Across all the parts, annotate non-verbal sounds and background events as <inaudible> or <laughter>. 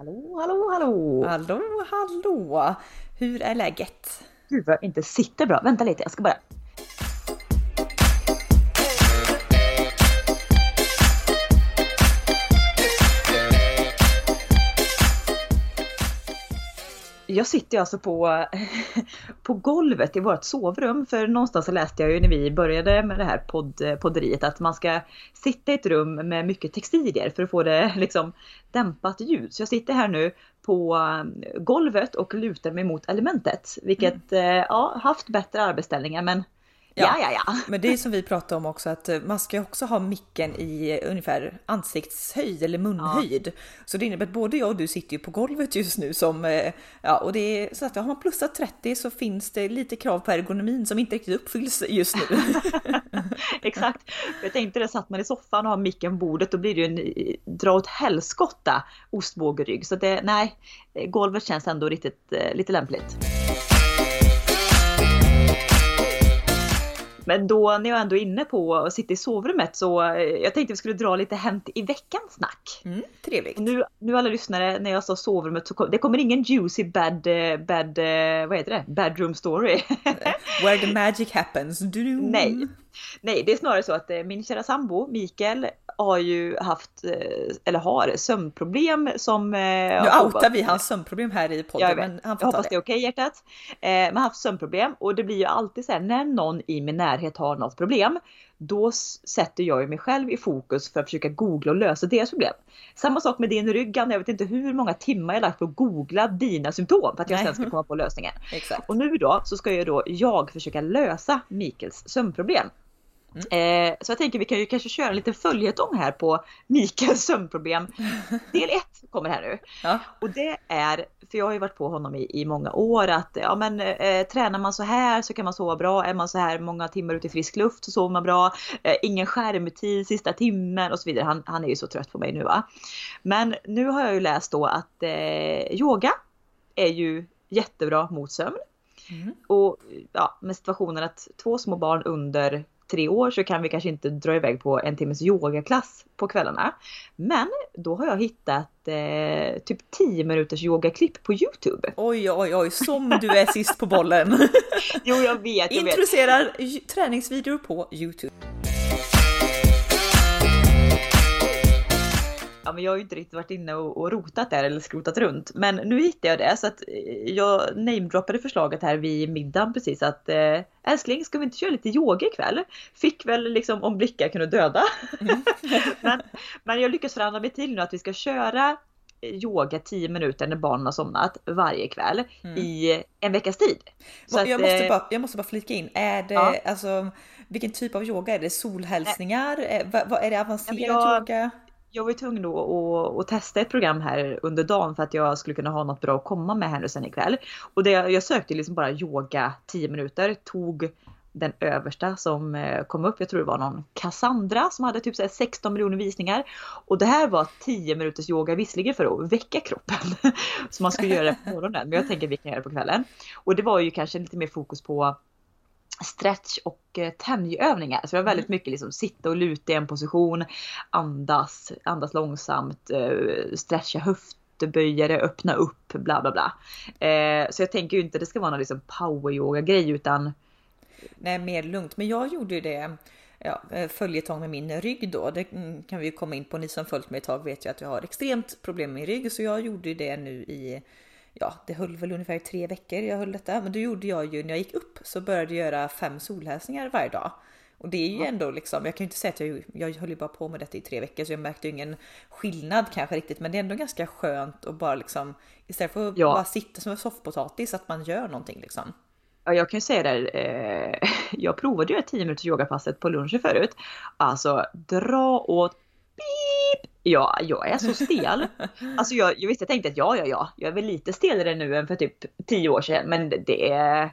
Hallå, hallå, hallå! Hallå, hallå! Hur är läget? Gud vad jag inte sitter bra. Vänta lite, jag ska bara... Jag sitter alltså på, <laughs> på golvet i vårt sovrum. För någonstans så läste jag ju när vi började med det här podd, podderiet att man ska sitta i ett rum med mycket textilier för att få det <laughs> liksom dämpat ljud. Så jag sitter här nu på golvet och lutar mig mot elementet. Vilket mm. ja, haft bättre arbetsställningar men Ja, ja, ja. Men det är som vi pratade om också att man ska också ha micken i ungefär ansiktshöjd eller munhöjd. Ja. Så det innebär att både jag och du sitter ju på golvet just nu som eh, ja, och det är så att har man plussat 30 så finns det lite krav på ergonomin som inte riktigt uppfylls just nu. <laughs> Exakt. Jag tänkte det, satt man i soffan och har micken på bordet då blir det ju en dra åt helskotta ostbågerygg. Så det, nej, golvet känns ändå riktigt eh, lite lämpligt. Men då när jag ändå är inne på att sitta i sovrummet så eh, jag tänkte vi skulle dra lite Hänt i veckan snack. Mm, trevligt. Nu, nu alla lyssnare, när jag sa sovrummet så kom, det kommer ingen juicy bad, eh, bad, eh, vad heter det? Bedroom story. <laughs> Where the magic happens. Du. Nej. Nej, det är snarare så att min kära sambo Mikael har ju haft, eller har, sömnproblem som... Nu outar vi hans sömnproblem här i podden. Jag, men han jag hoppas det är okej okay, hjärtat. Eh, men har haft sömnproblem och det blir ju alltid så här när någon i min närhet har något problem. Då sätter jag ju mig själv i fokus för att försöka googla och lösa deras problem. Samma sak med din ryggan. Jag vet inte hur många timmar jag lagt på att googla dina symptom för att jag Nej. sen ska komma på lösningen. <laughs> Exakt. Och nu då så ska jag då jag försöka lösa Mikels sömnproblem. Mm. Eh, så jag tänker vi kan ju kanske köra en liten följetong här på Mikaels sömnproblem. <laughs> Del 1 kommer här nu. Ja. Och det är, för jag har ju varit på honom i, i många år, att ja, men, eh, tränar man så här så kan man sova bra. Är man så här många timmar ute i frisk luft så sover man bra. Eh, ingen skärmtid sista timmen och så vidare. Han, han är ju så trött på mig nu va. Men nu har jag ju läst då att eh, yoga är ju jättebra mot sömn. Mm. Och ja, med situationen att två små barn under tre år så kan vi kanske inte dra iväg på en timmes yogaklass på kvällarna. Men då har jag hittat eh, typ 10 minuters yogaklipp på Youtube. Oj, oj, oj, som du är sist på bollen. <laughs> jo, jag vet. Jag Introducerar vet. träningsvideor på Youtube. Ja, men jag har ju inte riktigt varit inne och, och rotat där eller skrotat runt. Men nu hittade jag det så att eh, jag namedroppade förslaget här vid middagen precis att eh, älskling ska vi inte köra lite yoga ikväll? Fick väl liksom om blickar kunde döda. Mm. <laughs> men, men jag lyckas förhandla mig till nu att vi ska köra yoga 10 minuter när barnen har somnat varje kväll mm. i en veckas tid. Så jag, att, måste eh, bara, jag måste bara flika in, är det ja. alltså vilken typ av yoga? Är det solhälsningar? Är, vad, är det avancerad jag, yoga? Jag var ju tvungen då att, att, testa ett program här under dagen för att jag skulle kunna ha något bra att komma med här nu sen ikväll. Och det, jag sökte liksom bara yoga 10 minuter, tog den översta som eh, kom upp. Jag tror det var någon Cassandra som hade typ 16 miljoner visningar. Och det här var 10 minuters yoga visserligen för att väcka kroppen. <laughs> Så man skulle göra det på morgonen. Men jag tänker att vi kan göra det på kvällen. Och det var ju kanske lite mer fokus på stretch och eh, tänjövningar. Så det var väldigt mm. mycket liksom sitta och luta i en position, andas, andas långsamt, eh, stretcha höftböjare, öppna upp, bla bla bla. Eh, så jag tänker ju inte att det ska vara någon liksom power grej utan Nej, mer lugnt. Men jag gjorde ju det ja, följetong med min rygg då. Det mm, kan vi komma in på. Ni som följt mig ett tag vet ju att jag har extremt problem med min rygg, så jag gjorde det nu i ja, det höll väl ungefär tre veckor jag höll detta. Men då gjorde jag ju när jag gick upp så började jag göra fem solhälsningar varje dag. Och det är ju ändå liksom, jag kan ju inte säga att jag, jag höll ju bara på med detta i tre veckor så jag märkte ju ingen skillnad kanske riktigt. Men det är ändå ganska skönt att bara liksom istället för att ja. bara sitta som en soffpotatis att man gör någonting liksom. Ja, jag kan ju säga det. Eh, <laughs> jag provade ju ett 10 minuters yogapasset på lunchen förut. Alltså dra åt. Ja, jag är så stel. <laughs> Alltså jag, jag visste, jag tänkte att ja, ja, ja, jag är väl lite stelare nu än för typ 10 år sedan, men det är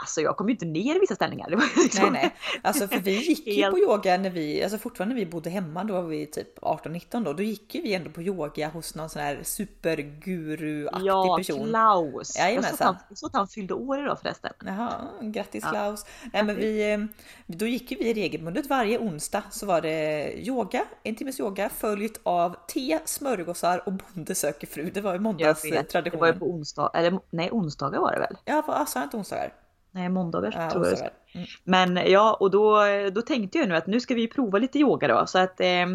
Alltså jag kom ju inte ner i vissa ställningar. <laughs> Liksom Nej, nej, alltså för vi gick ju <laughs> Helt- på yoga när vi, alltså fortfarande när vi bodde hemma, då var vi typ 18-19 då, då gick ju vi ändå på yoga hos någon sån här superguru-aktig Ja, person. Klaus. Jag såg att han, såg att han fyllde år idag förresten. Jaha, grattis Ja. Klaus. Nej, men vi, eh, då gick ju vi regelbundet varje onsdag så var det yoga, en timmes yoga följt av te, smörgåsar och Bonde söker fru. Det var ju måndagstraditionen. det var ju på onsdag, eller nej onsdagar var det väl? Ja, sa jag inte onsdagar? Nej måndagar Ja, tror jag. Mm. Men ja, och då, då tänkte jag nu att nu ska vi prova lite yoga då. Så att eh,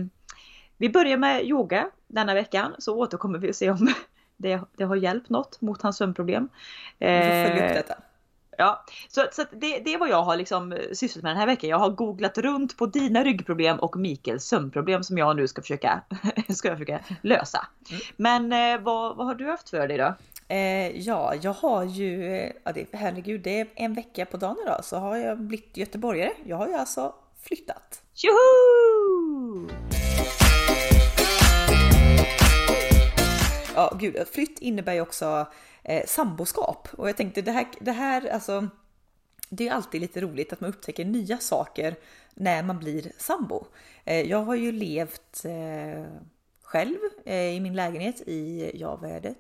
vi börjar med yoga denna veckan så återkommer vi och se om <laughs> det, det har hjälpt något mot hans sömnproblem. Vi får följa upp Eh, detta. Ja, så, så det, det är vad jag har liksom sysslat med den här veckan. Jag har googlat runt på dina ryggproblem och Mikaels sömnproblem som jag nu ska försöka, <laughs> ska jag försöka lösa. Mm. Men eh, vad, vad har du haft för dig då? Eh, ja, jag har ju, eh, ja, det, herregud, det är en vecka på dagen idag så har jag blivit göteborgare. Jag har ju alltså flyttat. Tjoho! Ja, gud, flytt innebär ju också eh, samboskap och jag tänkte det här, det här alltså. Det är alltid lite roligt att man upptäcker nya saker när man blir sambo. Eh, jag har ju levt eh, själv i min lägenhet i, ja vad är det?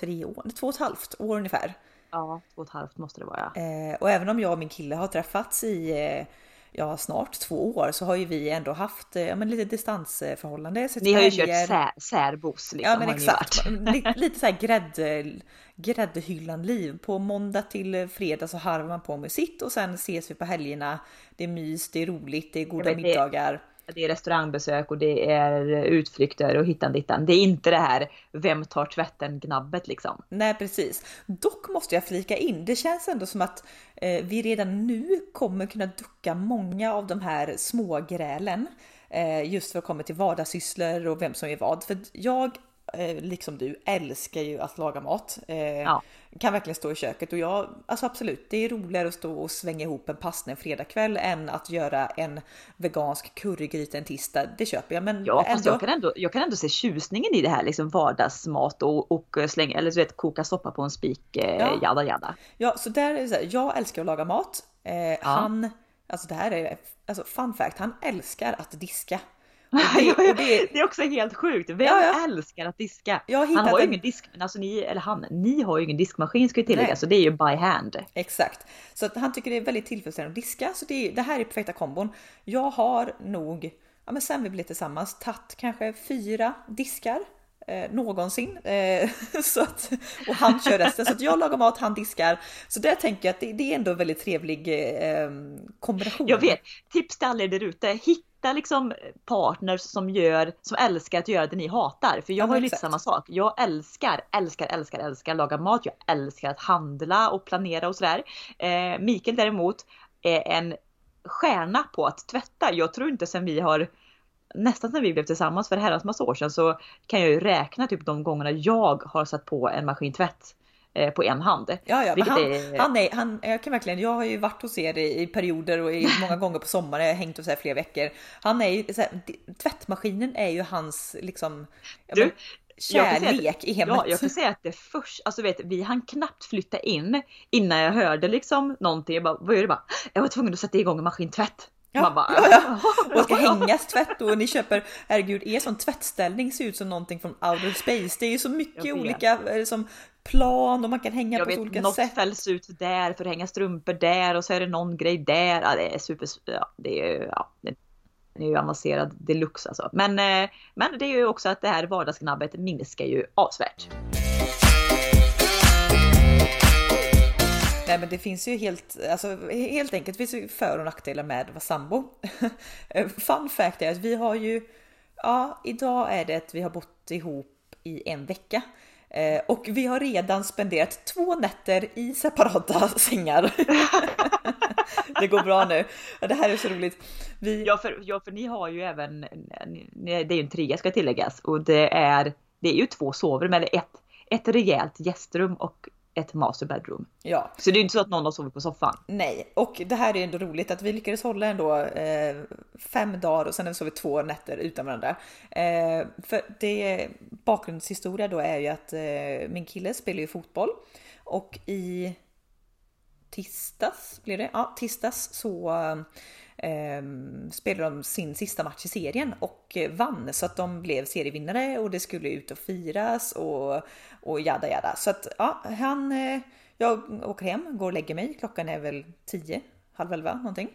Tre år, två och ett halvt år ungefär. Ja, två och ett halvt måste det vara. Eh, och även om jag och min kille har träffats i eh, ja, snart två år så har ju vi ändå haft eh, ja, men lite distansförhållande. Ni har ju kört sär, särbos liksom. Ja men exakt. <laughs> lite, <laughs> lite så här grädde, gräddhyllan-liv. På måndag till fredag så harvar man på med sitt och sen ses vi på helgerna. Det är mys, det är roligt, det är goda vet, det- middagar. Det är restaurangbesök och det är utflykter och hittan dittan. Det är inte det här vem tar tvätten gnabbet liksom. Nej precis. Dock måste jag flika in, det känns ändå som att eh, vi redan nu kommer kunna ducka många av de här smågrälen. Eh, just för att komma till vardagssysslor och vem som är vad. För jag, liksom du, älskar ju att laga mat. Eh, Ja. Kan verkligen stå i köket och jag, alltså absolut, det är roligare att stå och svänga ihop en pasta en fredagkväll än att göra en vegansk currygryta en tisdag. Det köper jag, men Ja, ändå. jag kan, ändå, jag kan ändå se tjusningen i det här liksom vardagsmat och, och slänga, eller du vet koka soppa på en spik, eh, Ja. jada jada. Ja, så där är det så här, jag älskar att laga mat. Eh, Han, alltså det här är, alltså fun fact, han älskar att diska. <laughs> Det, det, Det är också helt sjukt. Vem Ja, ja. älskar att diska? Han har ju en- ingen disk, men alltså ni, eller han, ni har ju ingen diskmaskin ska jag tillägga, Nej. så det är ju by hand. exakt. Så han tycker det är väldigt tillfredsställande att diska. Så det, det här är perfekta kombon. Jag har nog, ja men sen vi blev tillsammans, tagit kanske fyra diskar. Eh, någonsin. Eh, <laughs> så att, och han kör resten. Så att jag lagar mat, han diskar. Så där tänker jag att det, det är ändå en väldigt trevlig eh, kombination. Jag vet, tips till alla er där ute. Hitta liksom partners som gör, som älskar att göra det ni hatar. För jag Ja, har ju lite samma sak. Jag älskar, älskar, älskar, älskar laga mat. Jag älskar att handla och planera och sådär. Eh, Mikael däremot är en stjärna på att tvätta. Jag tror inte sen vi har Nästan sen vi blev tillsammans för herrans massa år sedan så kan jag ju räkna typ de gångerna jag har satt på en maskintvätt på en hand. Ja, ja, han, är- han är, han, jag kan verkligen, jag har ju varit hos er i, i perioder och i, <laughs> många gånger på sommaren, jag har hängt hos er flera veckor. Han är ju, så här, tvättmaskinen är ju hans liksom, Du, men, att- kärlek i hemmet. Ja, jag kan säga att det först, alltså vet, vi hann knappt flytta in innan jag hörde liksom någonting. Jag bara, vad gör du? Bara, jag var tvungen att sätta igång en maskintvätt. Ja, Man bara, <laughs> ja, ja. Och ska hängas tvätt och ni köper, herregud, er som tvättställning ser ut som någonting från outer space. Det är ju så mycket olika eh, som plan och man kan hänga Jag på vet, olika något sätt. fälls ut där för att hänga strumpor där och så är det någon grej där. Ja, det är super, ja, det är ja, det är ju avancerad deluxe alltså. Men, eh, men det är ju också att det här vardagsgnabbet minskar ju avsevärt. Nej men det finns ju helt, alltså, helt enkelt finns ju för och nackdelar med att vara sambo. <laughs> Fun fact är att vi har ju, ja idag är det att vi har bott ihop i en vecka. Eh, och vi har redan spenderat två nätter i separata <laughs> sängar. <laughs> det går bra nu. Det här är så roligt. Vi, Ja för, ja, för ni har ju även, det är ju en trea ska tilläggas och det är, det är ju två sovrum eller ett, ett rejält gästrum och ett master bedroom. ja, Så det är inte så att någon har sovit på soffan. Nej, och det här är ändå roligt att vi lyckades hålla ändå eh, fem dagar och sen har vi sovit två nätter utan varandra. Eh, för det bakgrundshistoria då är ju att eh, min kille spelar ju fotboll och i tisdags, blir det? Ja, tisdags så eh, spelade de sin sista match i serien och vann så att de blev serievinnare och det skulle ut och firas och, och jada jada. Så att ja, han, eh, jag åker hem, går och lägger mig. Klockan är väl 10, halv 11 någonting.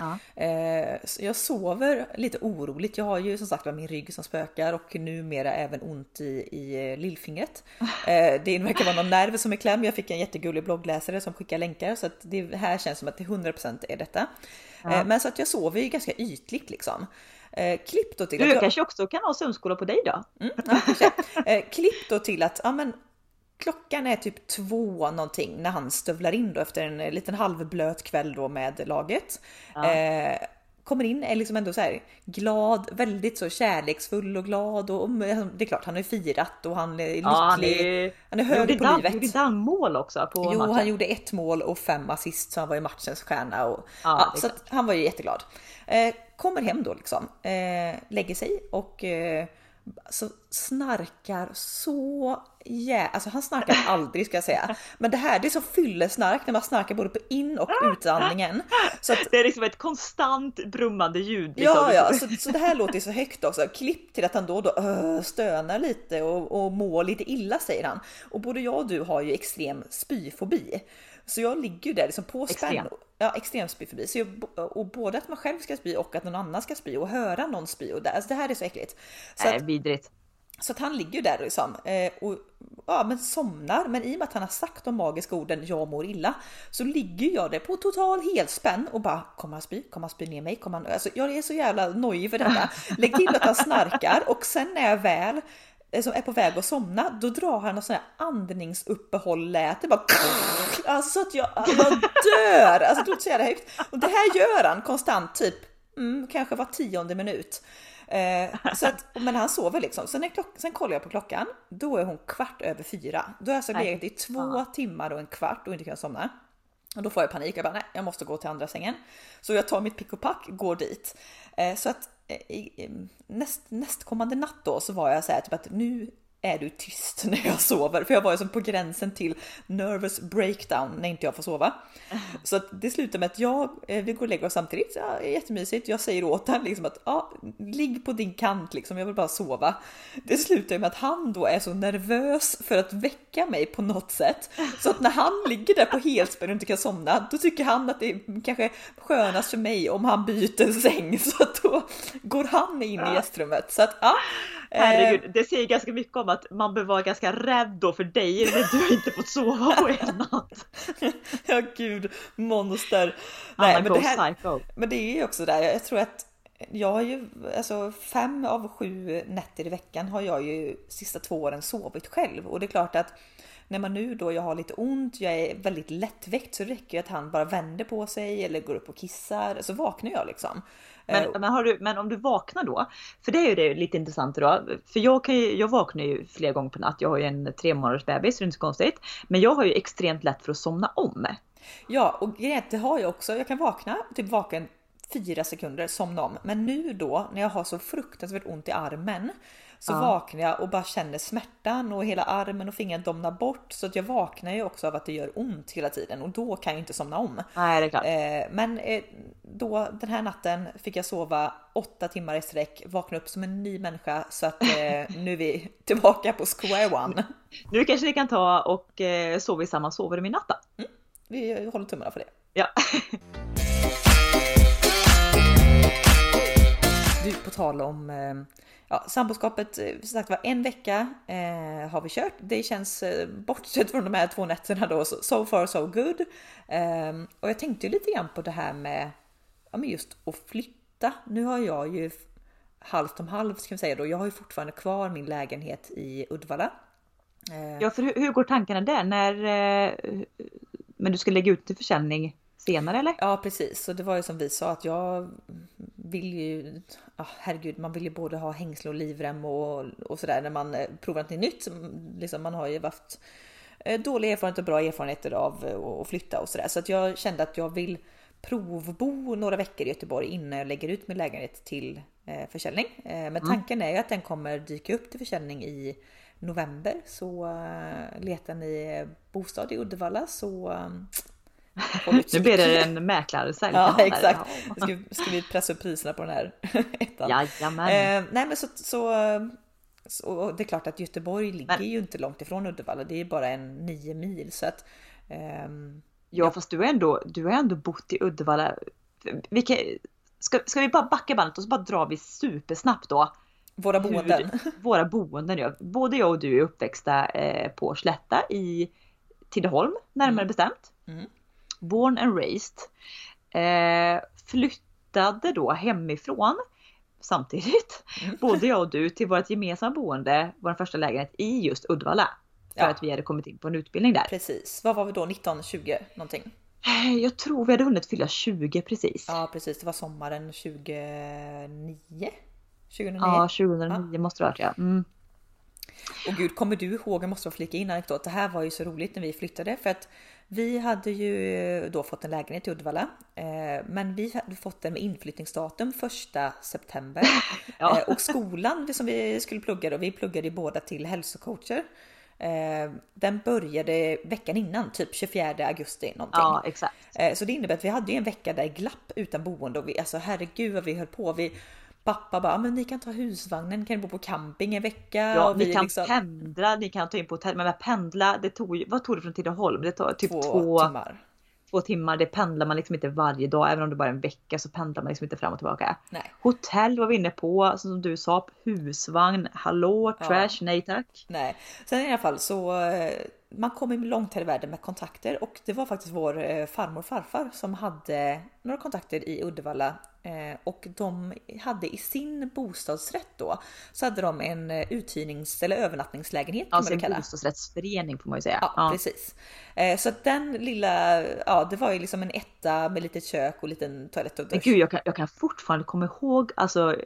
Ja. Eh, jag sover lite oroligt. Jag har ju som sagt min rygg som spökar och numera även ont i, i lillfingret. <laughs> Eh, det verkar vara någon nerv som är kläm. Jag fick en jättegullig bloggläsare som skickar länkar så att det här känns som att det 100% är detta. Ja. Men så att jag sover ju ganska ytligt liksom. Klipp då till du jag... kanske också kan ha sömnskola på dig då? Mm, ja, klipp då till att ja, men, Klockan är typ två någonting när han stövlar in då efter en liten halvblöt kväll då med laget. Ja. Eh, kommer in, är liksom ändå så här glad, väldigt så kärleksfull och glad och det är klart han har firat och han är lycklig. Ja, han, är, han är hög på dan, livet. Gjorde han mål också på jo, matchen? han gjorde ett mål och fem assist så han var ju matchens stjärna och ja, så han var ju jätteglad. Eh, kommer hem då liksom, eh, lägger sig och eh, alltså, snarkar så jä... Alltså han snarkar aldrig ska jag säga. Men det här det är så fyllesnark när man snarkar både på in och utandningen. Så att, det är liksom ett konstant brummande ljud. Liksom. Ja, ja, så, så det här låter så högt också. Klipp till att han då och då uh, stönar lite och, och mår lite illa säger han. Och både jag och du har ju extrem spyfobi. Så jag ligger ju där liksom på spänn. Extrem. Ja, extremt spyfobi. Så jag, och både att man själv ska spy och att någon annan ska spy och höra någon spy. Och det, alltså det här är så äckligt. Så Nej, att, vidrigt. Så att han ligger ju där liksom eh, och ja, men somnar. Men i och med att han har sagt de magiska orden jag mår illa så ligger jag där på total helspänn och bara kommer han spy? Kommer han spy ner mig? Kommer han... Alltså, jag är så jävla nojig för detta. <laughs> Lägg till att han snarkar och sen när jag väl som är på väg att somna, då drar han något sånt här andningsuppehåll lät det bara <laughs> Alltså så att jag, jag dör! Alltså det låter så jävla högt. Och det här gör han konstant, typ mm, kanske var tionde minut. Eh, så att, men han sover liksom. Sen, klock, sen kollar jag på klockan, då är hon kvart över fyra. Då har jag alltså legat i två timmar och en kvart och inte kunnat somna. Och då får jag panik, jag bara nej, jag måste gå till andra sängen. Så jag tar mitt pick och pack, går dit. Eh, så att Eh, eh, näst, nästkommande natt då så var jag så här typ att nu är du tyst <laughs> när jag sover? För jag var ju som på gränsen till nervous breakdown när inte jag får sova. <laughs> Så att det slutar med att jag, eh, vi går och lägger oss samtidigt, ja, jättemysigt. Jag säger åt honom liksom att ja, ligg på din kant liksom, jag vill bara sova. Det slutar med att han då är så nervös för att väcka mig på något sätt. Så att när han ligger där på helspänn och inte kan somna, då tycker han att det är kanske skönast för mig om han byter säng. <laughs> Så att då går han in i gästrummet. Så att ja, Herregud, eh. det säger ganska mycket om att man behöver vara ganska rädd då för dig när du inte fått sova på en <laughs> natt. ja gud, monster. Nej, men, det här, men det är ju också där, jag tror att jag har ju, alltså fem av sju nätter i veckan har jag ju sista två åren sovit själv och det är klart att när man nu då jag har lite ont, jag är väldigt lättväckt så räcker det att han bara vänder på sig eller går upp och kissar så vaknar jag liksom. Men, eh, men, du, men, om du vaknar då, för det är ju det lite intressant då, för jag, kan ju, jag vaknar ju flera gånger på natt, jag har ju en tre månaders bebis, så det är inte så konstigt. Men jag har ju extremt lätt för att somna om. Ja, och det har jag också, jag kan vakna, typ vaken fyra sekunder, somna om. Men nu då när jag har så fruktansvärt ont i armen så ja. vaknar jag och bara känner smärtan och hela armen och fingret domnar bort. Så att jag vaknar ju också av att det gör ont hela tiden och då kan jag inte somna om. Nej, det är klart. Eh, men eh, då den här natten fick jag sova åtta timmar i sträck, vakna upp som en ny människa så att eh, <laughs> nu är vi tillbaka på square one. Nu kanske vi kan ta och eh, sova i samma sovrum i natt då. Mm, vi håller tummarna för det. Ja. <laughs> Du, på tal om eh, ja, samboskapet, eh, som sagt var en vecka eh, har vi kört. Det känns, eh, bortsett från de här två nätterna då, so far so good. Eh, och jag tänkte ju lite grann på det här med, ja, men just att flytta. Nu har jag ju halvt om halvt ska vi säga då. Jag har ju fortfarande kvar min lägenhet i Uddevalla. Eh, ja, för hur, hur går tankarna där? När, eh, men du ska lägga ut till försäljning senare eller? Ja precis, så det var ju som vi sa att jag vill ju, oh, herregud, man vill ju både ha hängsle och livrem och, och sådär när man eh, provar något nytt. Liksom, man har ju haft dåliga erfarenheter och bra erfarenheter av att flytta och sådär. Så att jag kände att jag vill provbo några veckor i Göteborg innan jag lägger ut min lägenhet till eh, försäljning. Men mm. tanken är ju att den kommer dyka upp till försäljning i november. Så letar ni bostad i Uddevalla så <laughs> Nu blir det en mäklarsälj. Ja exakt. Ska, ska vi pressa upp priserna på den här <laughs> ettan? Jajamän. Eh, nej men så, så, så, det är klart att Göteborg ligger men, ju inte långt ifrån Uddevalla. Det är bara en nio mil så att. Ehm, ja, fast du har ändå, du har ändå bott i Uddevalla. Vilka, ska, ska vi bara backa bandet och så bara drar vi supersnabbt då. Våra boenden. Hur, <laughs> våra boenden ja. Både jag och du är uppväxta eh, på Slätta i Tidaholm närmare mm. bestämt. Mm. Born and raised. Eh, flyttade då hemifrån samtidigt, mm. både jag och du, till vårt gemensamma boende, vår första lägenhet i just Uddevalla. För ja. att vi hade kommit in på en utbildning där. Precis. Vad var vi då? 19, 20 någonting? Eh, jag tror vi hade hunnit fylla 20 precis. Ja precis, det var sommaren 2009. 2009? Ja 2009 ja. måste det ha varit ja. Mm. Och gud, kommer du ihåg, jag måste bara flika in anekdot. Det här var ju så roligt när vi flyttade för att vi hade ju då fått en lägenhet i Uddevalla, eh, men vi hade fått den med inflyttningsdatum första september <laughs> ja. Eh, och skolan som vi skulle plugga då, vi pluggade båda till hälsocoacher. Eh, den började veckan innan, typ 24 augusti någonting. Ja, exakt. Så det innebär att vi hade en vecka där glapp utan boende och vi, alltså herregud vad vi höll på. Vi, pappa bara, men ni kan ta husvagnen, kan ni bo på camping en vecka? Ja, ni kan liksom... pendla, ni kan ta in på hotell. Men pendla, det tog, vad tog det från Tidaholm? Det tog typ två, två timmar. Två timmar, det pendlar man liksom inte varje dag. Även om det bara är en vecka så pendlar man liksom inte fram och tillbaka. Nej. Hotell var vi inne på, som du sa, husvagn, hallå, trash, ja. nej tack. Nej, sen i alla fall så eh, man kommer långt här i världen med kontakter och det var faktiskt vår eh, farmor och farfar som hade några kontakter i Uddevalla och de hade i sin bostadsrätt då så hade de en eh, uthyrnings eller övernattningslägenhet. Alltså en bostadsrättsförening får man ju säga. Ja, ja. precis. Så att den lilla, ja det var ju liksom en etta med litet kök och liten toalett och dusch. Men gud jag kan, jag kan fortfarande komma ihåg alltså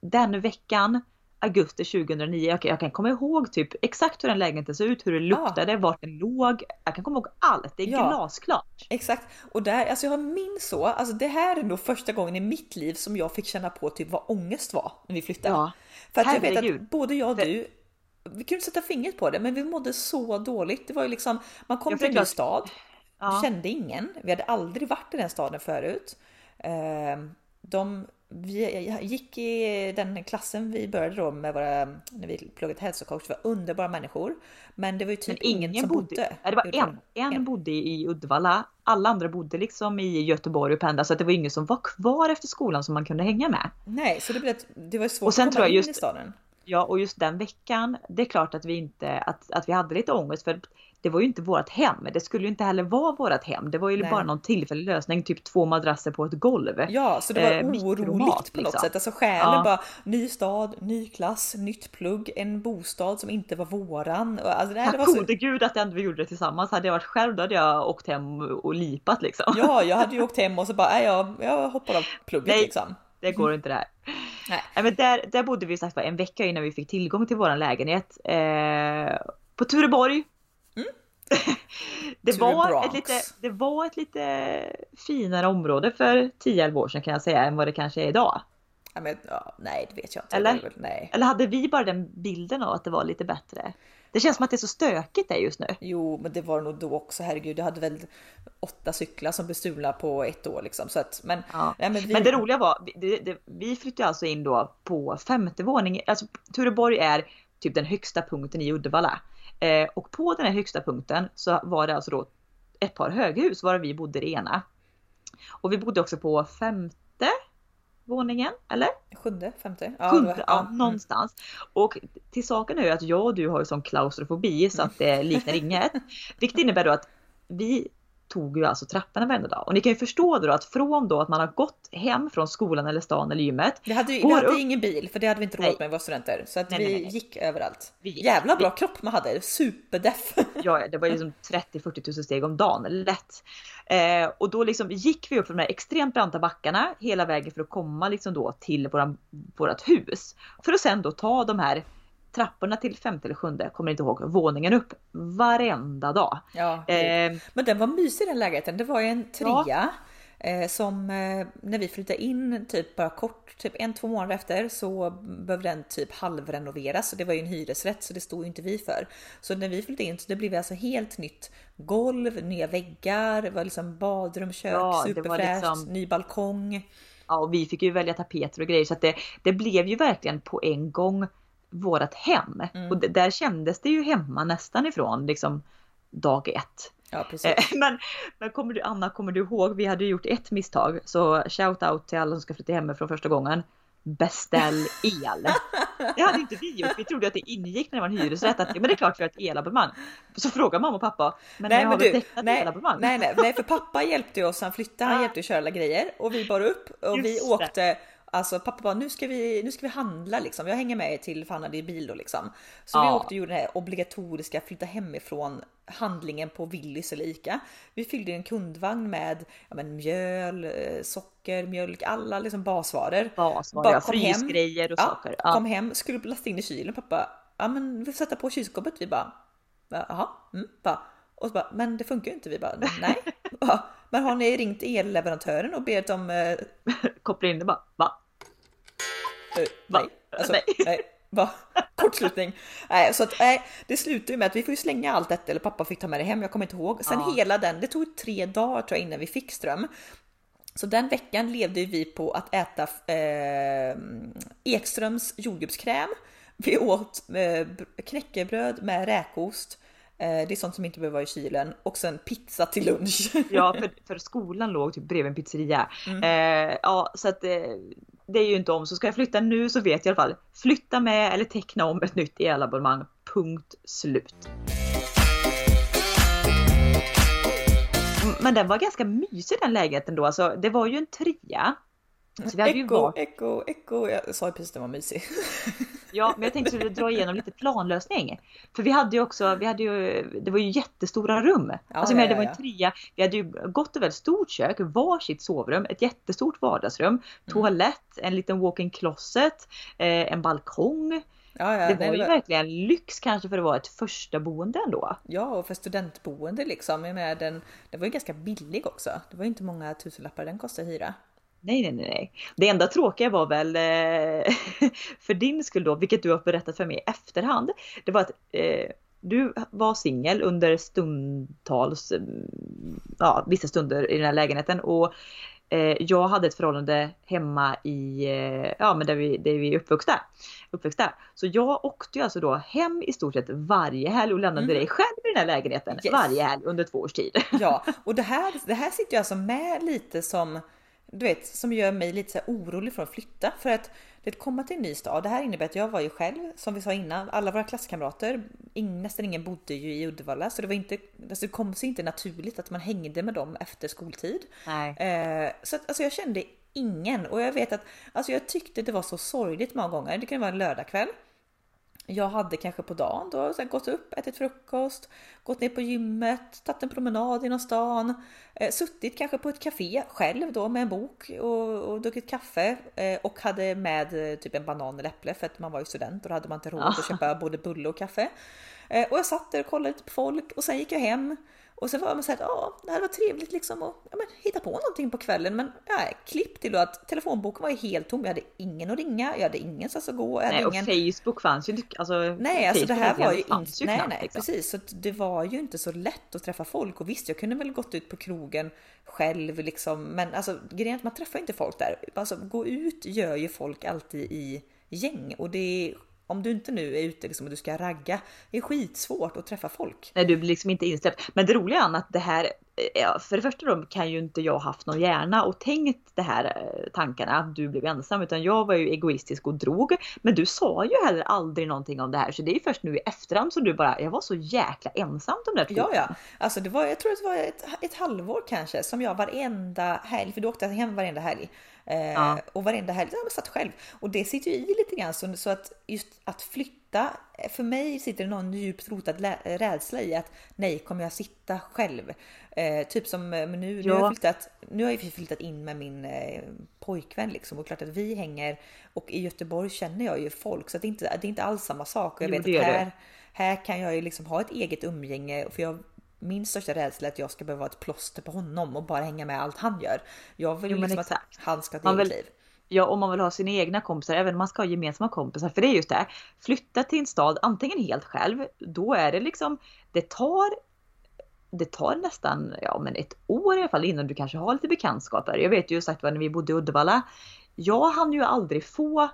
den veckan augusti 2009. Jag, jag kan komma ihåg typ exakt hur den lägenheten såg ut, hur det luktade, ja. vart den låg. Jag kan komma ihåg allt. Det är ja. glasklart. Exakt. Och där, alltså jag minns så. Alltså det här är nog första gången i mitt liv som jag fick känna på typ vad ångest var när vi flyttade. Ja. För att Herregud. jag vet att både jag och du vi kunde sätta fingret på det, men vi mådde så dåligt. Det var ju liksom, man kom till en ny stad, ja. kände ingen. Vi hade aldrig varit i den staden förut. Ehm, de vi gick i den klassen vi började då med våra, när vi pluggade hälsocoach, det var underbara människor. Men det var ju typ ingen, ingen som bodde. bodde. Ja, det var en, en, en bodde i Uddevalla. Alla andra bodde liksom i Göteborg och pendlade så att det var ingen som var kvar efter skolan som man kunde hänga med. Nej, så det, blev, det var svårt och sen att komma in just, i staden. Ja, och just den veckan, det är klart att vi inte, att, att vi hade lite ångest för det var ju inte vårt hem. Det skulle ju inte heller vara vårt hem. Det var ju Nej. bara någon tillfällig lösning, typ två madrasser på ett golv. Ja, så det var eh, oroligt på något liksom. sätt. Alltså själen ja. bara, ny stad, ny klass, nytt plugg, en bostad som inte var våran. Alltså, det, det var så... gode gud att ändå vi gjorde det tillsammans. Hade jag varit själv då hade jag åkt hem och lipat liksom. Ja, jag hade ju åkt hem och så bara, jag, jag hoppar av plugget Nej. liksom. Det går inte det här. Nej. Nej men där, där bodde vi sagt en vecka innan vi fick tillgång till våran lägenhet. Eh, på Tureborg det, <laughs> var ett lite, det var ett lite finare område för 10-11 år sedan kan jag säga än vad det kanske är idag. Ja, men, ja, nej, det vet jag inte. Eller? Nej. Eller hade vi bara den bilden av att det var lite bättre? Det känns som att det är så stökigt där just nu. Jo, men det var nog då också. Herregud, jag hade väl åtta cyklar som blev stulna på ett år liksom. Så att, men, ja. nej, men, vi... men det roliga var, det, det, vi flyttade alltså in då på femte våningen. Alltså Tureborg är typ den högsta punkten i Uddevalla. Eh, och på den här högsta punkten så var det alltså då ett par höghus varav vi bodde i det ena. Och vi bodde också på femte våningen, eller? Sjunde, femte? Ja, Sjunde, var, ja, mm. någonstans. Och till saken är ju att jag och du har ju sån klaustrofobi så att det liknar inget. <laughs> Vilket innebär då att vi tog ju alltså trapporna varenda dag. Och ni kan ju förstå då att från då att man har gått hem från skolan eller stan eller gymmet. Vi hade, vi hade upp... ingen bil för det hade vi inte råd med när vi var studenter. Så att nej, vi nej, nej. gick överallt. Vi gick. Jävla bra vi... kropp man hade, superdeff. <laughs> ja, det var liksom 30-40 tusen steg om dagen, lätt. Eh, och då liksom gick vi upp för de här extremt branta backarna hela vägen för att komma liksom då till våran, vårat hus. För att sen då ta de här trapporna till femte eller sjunde, kommer inte ihåg, våningen upp varenda dag. Ja, eh, men den var mysig den lägenheten. Det var ju en trea. Ja. Eh, som eh, när vi flyttade in typ bara kort, typ en, två månader efter så behövde den typ halvrenoveras. Och det var ju en hyresrätt så det stod ju inte vi för. Så när vi flyttade in så det blev alltså helt nytt golv, nya väggar, det var liksom badrum, kök, Ja, superfräscht, liksom- ny balkong. Ja, och vi fick ju välja tapeter och grejer så att det, det blev ju verkligen på en gång vårat hem. Mm. Och där kändes det ju hemma nästan ifrån liksom dag ett. Ja. Eh, <laughs> Men, men kommer du, Anna, kommer du ihåg? Vi hade gjort ett misstag. Så shout out till alla som ska flytta hemifrån första gången. Beställ el. <laughs> Det hade inte vi gjort. Vi trodde att det ingick när det var en hyresrätt. Att, men det är klart vi har ett elabonnemang. Så frågar mamma och pappa. Men Nej har men du, nej, elabonnemang? nej, nej, nej för pappa hjälpte oss, han flyttade, han hjälpte att köra alla grejer och vi bar upp och vi Just det. Alltså pappa bara nu ska vi, nu ska vi handla liksom. Jag hänger med er till för han hade ju bil då liksom. Så vi Ja. åkte och gjorde den här obligatoriska flytta hemifrån handlingen på Willys eller Ica. Vi fyllde en kundvagn med ja, men mjöl, eh, socker, mjölk, alla liksom basvaror. Basvaror, ja, kom hem. frysgrejer och Ja, saker. Ja. Kom hem, skulle lasta in i kylen. Pappa, ja men vi får sätta på kylskåpet. Vi bara, jaha, mm, bara. Och så bara, men det funkar ju inte. Vi bara, nej. <laughs> Men har ni ringt elleverantören och bett om eh, Koppla in det bara. Va? Eh, Va? nej. Alltså, Nej. <laughs> nej. Va? Kortslutning. Nej, så att, nej, det slutar ju med att vi får ju slänga allt detta, eller pappa fick ta med det hem, jag kommer inte ihåg. Sen Ja. hela den, det tog tre dagar tror jag innan vi fick ström. Så den veckan levde vi på att äta eh, Ekströms jordgubbskräm. Vi åt eh, br- knäckebröd med räkost. Eh, det är sånt som inte behöver vara i kylen. Och sen pizza till lunch. Ja, <laughs> för, för skolan låg typ bredvid en pizzeria. Mm. Eh, ja, så att eh, det är ju inte om. Så ska jag flytta nu så vet jag i alla fall. Flytta med eller teckna om ett nytt elabonnemang. Punkt slut. Men den var ganska mysig den lägenheten då. Alltså, det var ju en trea. Så vi hade ju Eko, varit, eko, eko. Jag sa ju precis att den var mysig. <laughs> ja, men jag tänkte att vi dra igenom lite planlösning. För vi hade ju också, vi hade ju, det var ju jättestora rum. alltså, ja, men det var en trea. Vi hade ju gott och väl stort kök, varsitt sovrum, ett jättestort vardagsrum, toalett, en liten walk-in closet, eh, en balkong. Ja, ja, det var ju verkligen lyx kanske för att vara ett första boende ändå. Ja, och för studentboende liksom. Menar, den, den var ju ganska billig också. Det var ju inte många tusenlappar den kostade hyra. Nej, nej, nej. Det enda tråkiga var väl eh, <laughs> för din skull då, vilket du har berättat för mig i efterhand. Det var att eh, du var singel under stundtals, mm, ja, vissa stunder i den här lägenheten och eh, jag hade ett förhållande hemma i, eh, ja men där vi, där vi är uppvuxna. uppväxta. Så jag åkte ju alltså då hem i stort sett varje helg och lämnade Mm. dig själv i den här lägenheten Yes. varje helg under två års tid. Ja, <laughs> och det här, det här sitter ju alltså med lite som du vet, som gör mig lite så orolig för att flytta. För att det komma till en ny stad. Det här innebär att jag var ju själv, som vi sa innan, alla våra klasskamrater, ing, nästan ingen bodde ju i Uddevalla. Så det var inte, alltså det kom sig inte naturligt att man hängde med dem efter skoltid. Eh, så att, alltså jag kände ingen och jag vet att alltså jag tyckte det var så sorgligt många gånger. Det kunde vara en lördagkväll. Jag hade kanske på dagen då här, gått upp, ätit frukost, gått ner på gymmet, tagit en promenad genom stan, eh, suttit kanske på ett café själv då med en bok och, och druckit kaffe eh, och hade med eh, typ en banan eller äpple för att man var ju student och då hade man inte råd att köpa både bulle och kaffe. Eh, och jag satt där och kollade lite på folk och sen gick jag hem och sen var man såhär, ja det här var trevligt liksom att ja, men, hitta på någonting på kvällen. Men ja, klipp till att telefonboken var ju helt tom. Jag hade ingen att ringa, jag hade ingenstans att gå. Hade Nej, och ingen... Facebook fanns ju inte. Alltså, Nej, alltså det här var ju inte, ju nej, knappt, nej, liksom. precis. Så det var ju inte så lätt att träffa folk och visst, jag kunde väl gått ut på krogen själv liksom, men alltså grejen är att man träffar inte folk där. Alltså gå ut gör ju folk alltid i gäng och det är om du inte nu är ute liksom och du ska ragga, det är skitsvårt att träffa folk. Nej, du blir liksom inte insläppt. Men det roliga är att det här, eh, för det första då kan ju inte jag haft någon hjärna och tänkt det här eh, tankarna att du blev ensam utan jag var ju egoistisk och drog. Men du sa ju heller aldrig någonting om det här så det är ju först nu i efterhand som du bara, jag var så jäkla ensam de där två Ja, ja, alltså det var, jag tror att det var ett, ett halvår kanske som jag varenda helg, för du åkte hem varenda helg. Eh, Ja. Och varenda helg, ja, men satt själv. Och det sitter ju i lite grann så, så att just att flytta, för mig sitter det någon djupt rotad rädsla i att nej, kommer jag sitta själv? Eh, typ som eh, nu, nu, har flyttat, nu har jag flyttat in med min eh, pojkvän liksom och klart att vi hänger och i Göteborg känner jag ju folk så att det, är inte, det är inte alls samma sak. Och jag Jo, vet att det. här, här kan jag ju liksom ha ett eget umgänge för jag min största rädsla är att jag ska behöva vara ett plåster på honom och bara hänga med allt han gör. Jag vill Jo, liksom att exakt. han ska ha ett eget liv. Ja, om man vill ha sina egna kompisar, även om man ska ha gemensamma kompisar. För det är just det, flytta till en stad antingen helt själv, då är det liksom, det tar det tar nästan ja, men ett år i alla fall innan du kanske har lite bekantskaper. Jag vet ju sagt vad när vi bodde i Uddevalla. Jag hann ju aldrig få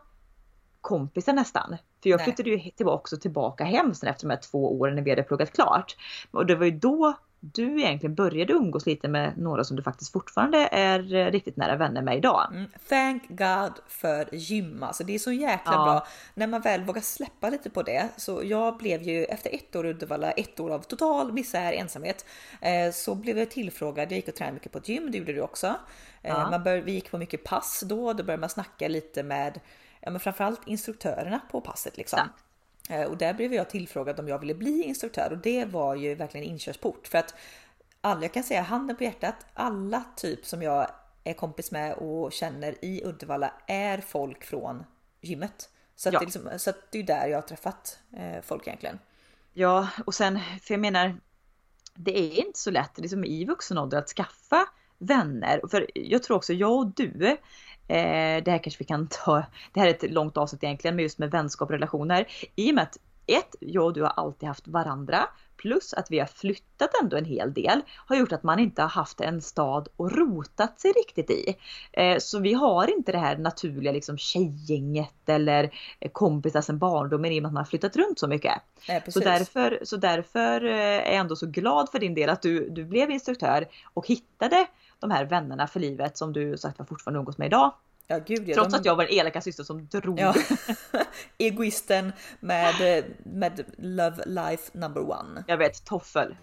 kompisar nästan. För jag Nej. flyttade ju också tillbaka hem sen efter de här två åren när vi hade pluggat klart. Och det var ju då du egentligen började umgås lite med några som du faktiskt fortfarande är eh, riktigt nära vänner med idag. Mm, thank God för gym. Alltså det är så jäkla Ja. bra när man väl vågar släppa lite på det. Så jag blev ju efter ett år i Uddevalla, ett år av total misär, ensamhet, eh, så blev jag tillfrågad. Jag gick och tränade mycket på ett gym, det gjorde du också. Eh, Ja. man bör, vi gick på mycket pass då, då började man snacka lite med ja, men framförallt instruktörerna på passet liksom. Exakt. Eh, Och där blev jag tillfrågad om jag ville bli instruktör och det var ju verkligen inkörsport för att alla, jag kan säga handen på hjärtat, alla typ som jag är kompis med och känner i Uddevalla är folk från gymmet. Så, att Ja. det, är liksom, så det är där jag har träffat eh, folk egentligen. Ja, och sen, för jag menar, det är inte så lätt liksom, i vuxen ålder att skaffa vänner. För jag tror också, jag och du, eh, det här kanske vi kan ta, det här är ett långt avsnitt egentligen, men just med vänskap och relationer. I och med att ett, jag och du har alltid haft varandra, plus att vi har flyttat ändå en hel del, har gjort att man inte har haft en stad och rotat sig riktigt i. Eh, så vi har inte det här naturliga liksom tjejgänget eller eh, kompisar sedan barndomen i och med att man har flyttat runt så mycket. Eh, Så därför, så därför eh, är jag ändå så glad för din del att du, du blev instruktör och hittade de här vännerna för livet som du sagt var fortfarande umgås med idag. ja, gud, ja, Trots de- att jag var den elaka syster som drog. Ja. <laughs> <laughs> Egoisten med, med Love Life number one. Jag vet, toffel.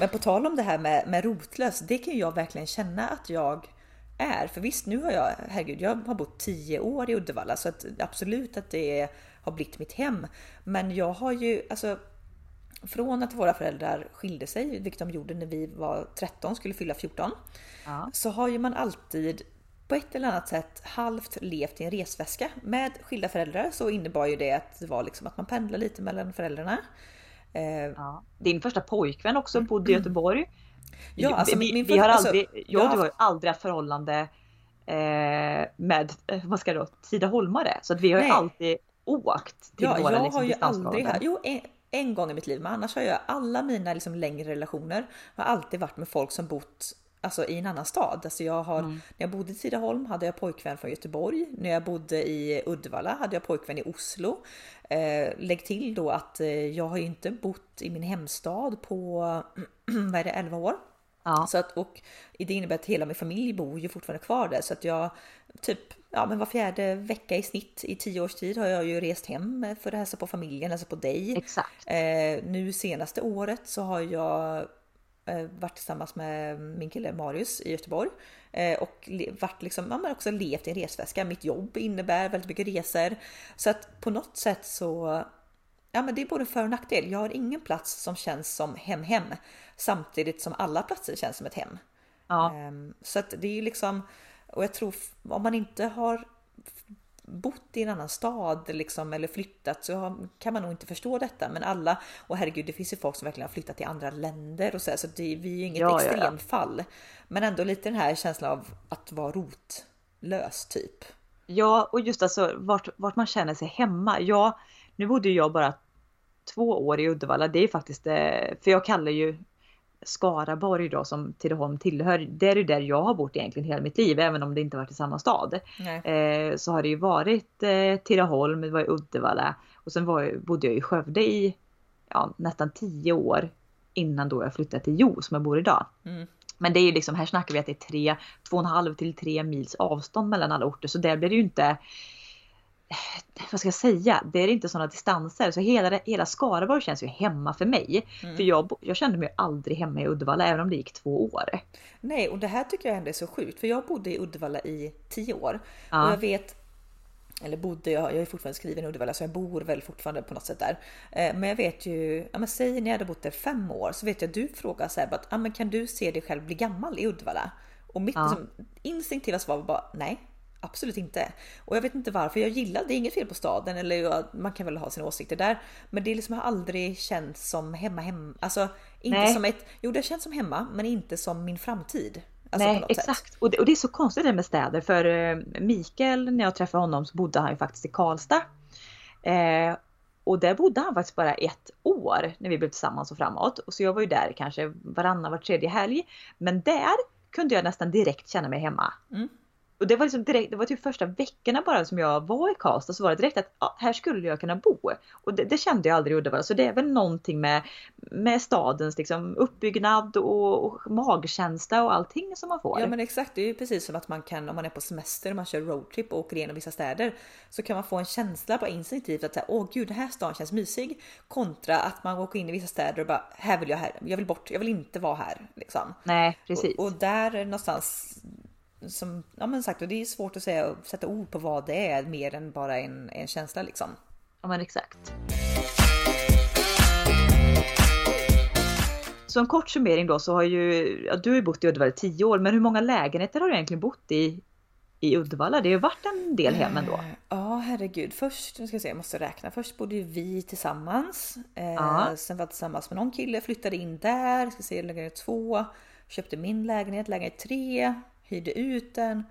Men på tal om det här med, med rotlös, det kan jag verkligen känna att jag är. För visst, nu har jag, herregud, jag har bott 10 år i Uddevalla så att absolut att det har blivit mitt hem. Men jag har ju, alltså från att våra föräldrar skilde sig, vilket de gjorde när vi var 13, skulle fylla 14, Ja. så har ju man alltid på ett eller annat sätt halvt levt i en resväska. Med skilda föräldrar så innebar ju det att det var liksom att man pendlar lite mellan föräldrarna. Eh, Ja. Din första pojkvän också bodde i Göteborg. Ja, alltså vi, min vi har alltså, aldrig, jag jag du har ju aldrig haft förhållande eh, med, eh, vad ska det då, Tidaholmare. Så att vi har ju alltid åkt till Ja, våra jag liksom, har ju aldrig jo en, gång i mitt liv, men annars har jag alla mina liksom längre relationer har alltid varit med folk som bott alltså, i en annan stad. Alltså jag har, Mm. När jag bodde i Tidaholm hade jag pojkvän från Göteborg. När jag bodde i Uddevalla hade jag pojkvän i Oslo. Eh, lägg till då att eh, jag har inte bott i min hemstad på <clears throat> vad är det, 11 år. Ja. Så att, och det innebär att hela min familj bor ju fortfarande kvar där så att jag typ ja, men var fjärde vecka i snitt i tio års tid har jag ju rest hem för att hälsa på familjen, hälsa på dig. Exakt. Eh, nu senaste året så har jag eh, varit tillsammans med min kille Marius i Göteborg eh, och varit liksom, ja, men också levt i en resväska. Mitt jobb innebär väldigt mycket resor så att på något sätt så Ja, men det är både för och nackdel. Jag har ingen plats som känns som hem-hem samtidigt som alla platser känns som ett hem. Ja. Ehm, Så att det är ju liksom, och jag tror om man inte har bott i en annan stad liksom, eller flyttat så kan man nog inte förstå detta. Men alla, och herregud det finns ju folk som verkligen har flyttat till andra länder och så, här, så det, vi är ju inget Ja, ja, ja. extremfall. Men ändå lite den här känslan av att vara rotlös typ. Ja, och just alltså vart, vart man känner sig hemma. Ja, nu bodde jag bara två år i Uddevalla. Det är faktiskt, eh, för jag kallar ju Skaraborg då som Tidaholm tillhör. Det är ju där jag har bott egentligen hela mitt liv, även om det inte varit i samma stad. Eh, så har det ju varit eh, Tidaholm, det var i Uddevalla och sen var, jag- bodde jag i Skövde i ja, nästan tio år innan då jag flyttade till Jo som jag bor idag. Mm. Men det är ju liksom, här snackar vi att det är tre, två och en halv till tre mils avstånd mellan alla orter. Så där blir det ju inte, vad ska jag säga, det är inte sådana distanser. Så hela, hela Skaraborg känns ju hemma för mig. Mm. För jag, jag kände mig aldrig hemma i Uddevalla även om det gick två år. Nej, och det här tycker jag ändå är så sjukt för jag bodde i Uddevalla i tio år Ja. och jag vet eller bodde, jag, jag är fortfarande skriven i Uddevalla så jag bor väl fortfarande på något sätt där. Eh, men jag vet ju, ja men säg när jag hade bott där fem år så vet jag du frågar så här, bara, att, ja men kan du se dig själv bli gammal i Uddevalla? Och mitt Ja. liksom, instinktiva svar var bara nej, Absolut inte. Och jag vet inte varför. Jag gillar, det är inget fel på staden eller man kan väl ha sina åsikter där. Men det är liksom aldrig känts som hemma hemma. Alltså inte Nej. som ett, jo det känns som hemma men inte som min framtid. Alltså Nej exakt. Och det, och det, är så konstigt det med städer för eh, Mikael när jag träffade honom så bodde han ju faktiskt i Karlstad. Eh, och där bodde han faktiskt bara ett år när vi blev tillsammans och framåt. Och så jag var ju där kanske varannan, var tredje helg. Men där kunde jag nästan direkt känna mig hemma. Mm. Och det var liksom direkt, det var typ första veckorna bara som jag var i Karlstad så var det direkt att ja, här skulle jag kunna bo. Och det, det, kände jag aldrig i Uddevalla så det är väl någonting med, med stadens liksom uppbyggnad och, och magkänsla och allting som man får. Ja men exakt, det är ju precis som att man kan om man är på semester och man kör roadtrip och åker igenom vissa städer så kan man få en känsla på instinktivt att säga, åh gud den här stan känns mysig kontra att man åker in i vissa städer och bara här vill jag här, jag vill bort, jag vill inte vara här. Liksom. Nej precis. Och, och där någonstans som, ja men sagt, och det är svårt att säga, sätta ord på vad det är mer än bara en, en känsla liksom. Ja men exakt. Så en kort summering då så har ju, ja, du har ju bott i Uddevalla i tio år, men hur många lägenheter har du egentligen bott i i Uddevalla? Det har ju varit en del hem ändå. Eh, ja, herregud. Först, nu ska jag se, jag måste räkna. Först bodde vi tillsammans. Eh, sen var jag tillsammans med någon kille, flyttade in där, ska se, lägenhet två. Köpte min lägenhet, lägenhet tre hyrde ut den.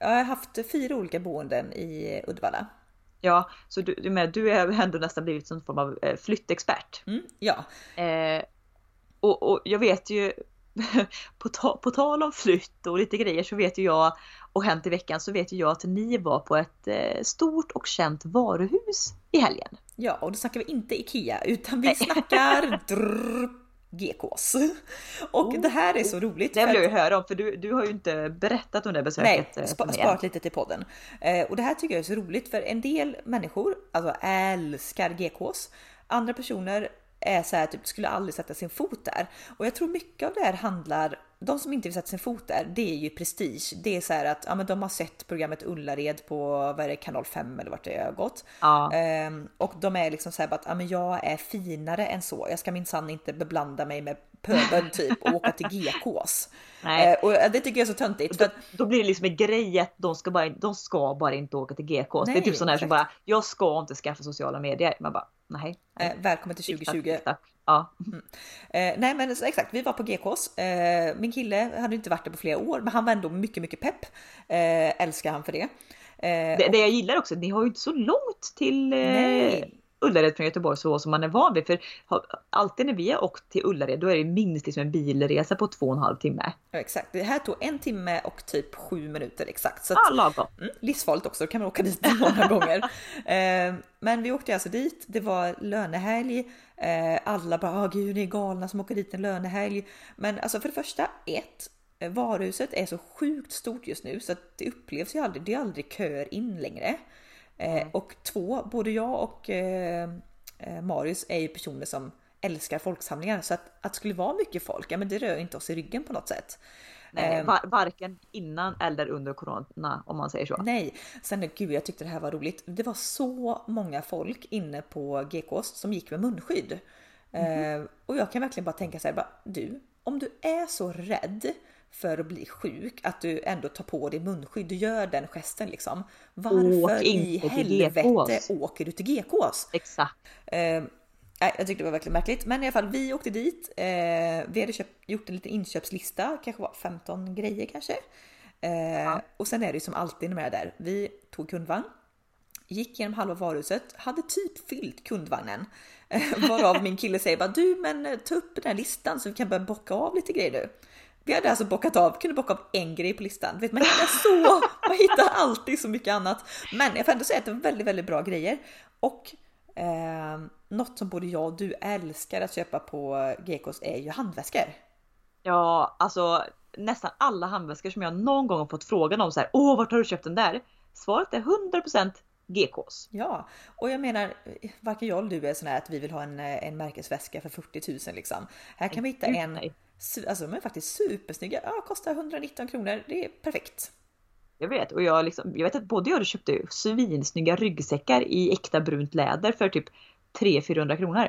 Jag har haft fyra olika boenden i Uddevalla. Ja, så du, du, med, du har ändå nästan blivit som form av eh, flyttexpert. Mm, ja. Eh, och, och, jag vet ju, <laughs> på, ta, på tal om flytt och lite grejer så vet ju jag, och hänt i veckan så vet ju jag att ni var på ett eh, stort och känt varuhus i helgen. Ja, och då snackar vi inte IKEA utan vi snackar <laughs> drr, GKs. <laughs> Och oh, det här är så roligt. Det vill jag ju höra om för du, du har ju inte berättat om det besöket. Nej, sp sparat lite till podden. Eh, och det här tycker jag är så roligt för en del människor alltså älskar GKs. Andra personer är så här, typ, skulle aldrig sätta sin fot där. Och jag tror mycket av det här handlar de som inte vill sätta sin fot där, det är ju prestige. Det är så här att ja, men de har sett programmet Ullared på vad är det, kanal 5 eller vart det har gått. Ja. Ehm, och de är liksom så här att ja, men jag är finare än så. Jag ska minsann inte beblanda mig med pöbeln <laughs> typ och åka till GKs. Nej. Ehm, och det tycker jag är så töntigt. Då, då, blir det liksom en grej att de ska bara, de ska bara inte åka till GKs. Nej, det är typ sådana här som bara, jag ska inte skaffa sociala medier. Man bara, nej. nej. Ehm, välkommen till 2020. Tack, tack. Ja. Mm. Eh, nej men så, exakt, vi var på GKs. Eh, min kille hade inte varit där på flera år men han var ändå mycket, mycket pepp. Eh, älskar han för det. Eh, det, det jag gillar också, ni har ju inte så långt till eh, Ullared från Göteborg så som man är van vid. För alltid när vi har åkt till Ullared då är det minst liksom en bilresa på två och en halv timme. Ja, exakt, det här tog en timme och typ sju minuter exakt. Så att, ja, lagom. Mm, livsfarligt också, då kan man åka dit <laughs> många gånger. Eh, men vi åkte alltså dit, det var lönehelg. Eh, alla bara, oh, gud ni är galna som åker dit en lönehelg. Men alltså för det första, ett, varuhuset är så sjukt stort just nu så att det upplevs ju aldrig, det är aldrig köer in längre. Mm. och två, både jag och eh, eh, Marius är ju personer som älskar folksamlingar så att, att det skulle vara mycket folk, ja men det rör inte oss i ryggen på något sätt. Nej, var, varken innan eller under corona om man säger så. Nej, sen gud jag tyckte det här var roligt. Det var så många folk inne på GKs som gick med munskydd. Mm. Eh, och jag kan verkligen bara tänka så här, bara, du, om du är så rädd för att bli sjuk, att du ändå tar på dig munskydd, du gör den gesten liksom. Varför i helvete åker du till GKs? Exakt. Eh, jag tyckte det var verkligen märkligt, men i alla fall vi åkte dit. Eh, vi hade köpt, gjort en liten inköpslista, kanske var 15 grejer kanske. Eh, ja. Och sen är det ju som alltid när man är där. Vi tog kundvagn, gick genom halva varuhuset, hade typ fyllt kundvagnen. Eh, varav min kille säger bara du men ta upp den här listan så vi kan börja bocka av lite grejer nu. Vi hade alltså bockat av, kunde bocka av en grej på listan. Vet, man hittar så, man hittar alltid så mycket annat. Men jag får ändå säga att det var väldigt, väldigt bra grejer. Och eh, något som både jag och du älskar att köpa på Gekos är ju handväskor. Ja, alltså nästan alla handväskor som jag någon gång har fått frågan om så här, åh, vart har du köpt den där? Svaret är 100% GKs. Ja, och jag menar varken jag eller du är sån här att vi vill ha en, en märkesväska för 40 000 liksom. Här kan vi hitta en Alltså de är faktiskt supersnygga. Ja, kostar 119 kronor. Det är perfekt. Jag vet och jag, liksom, jag vet att både jag och du köpte svinsnygga ryggsäckar i äkta brunt läder för typ 300-400 kronor.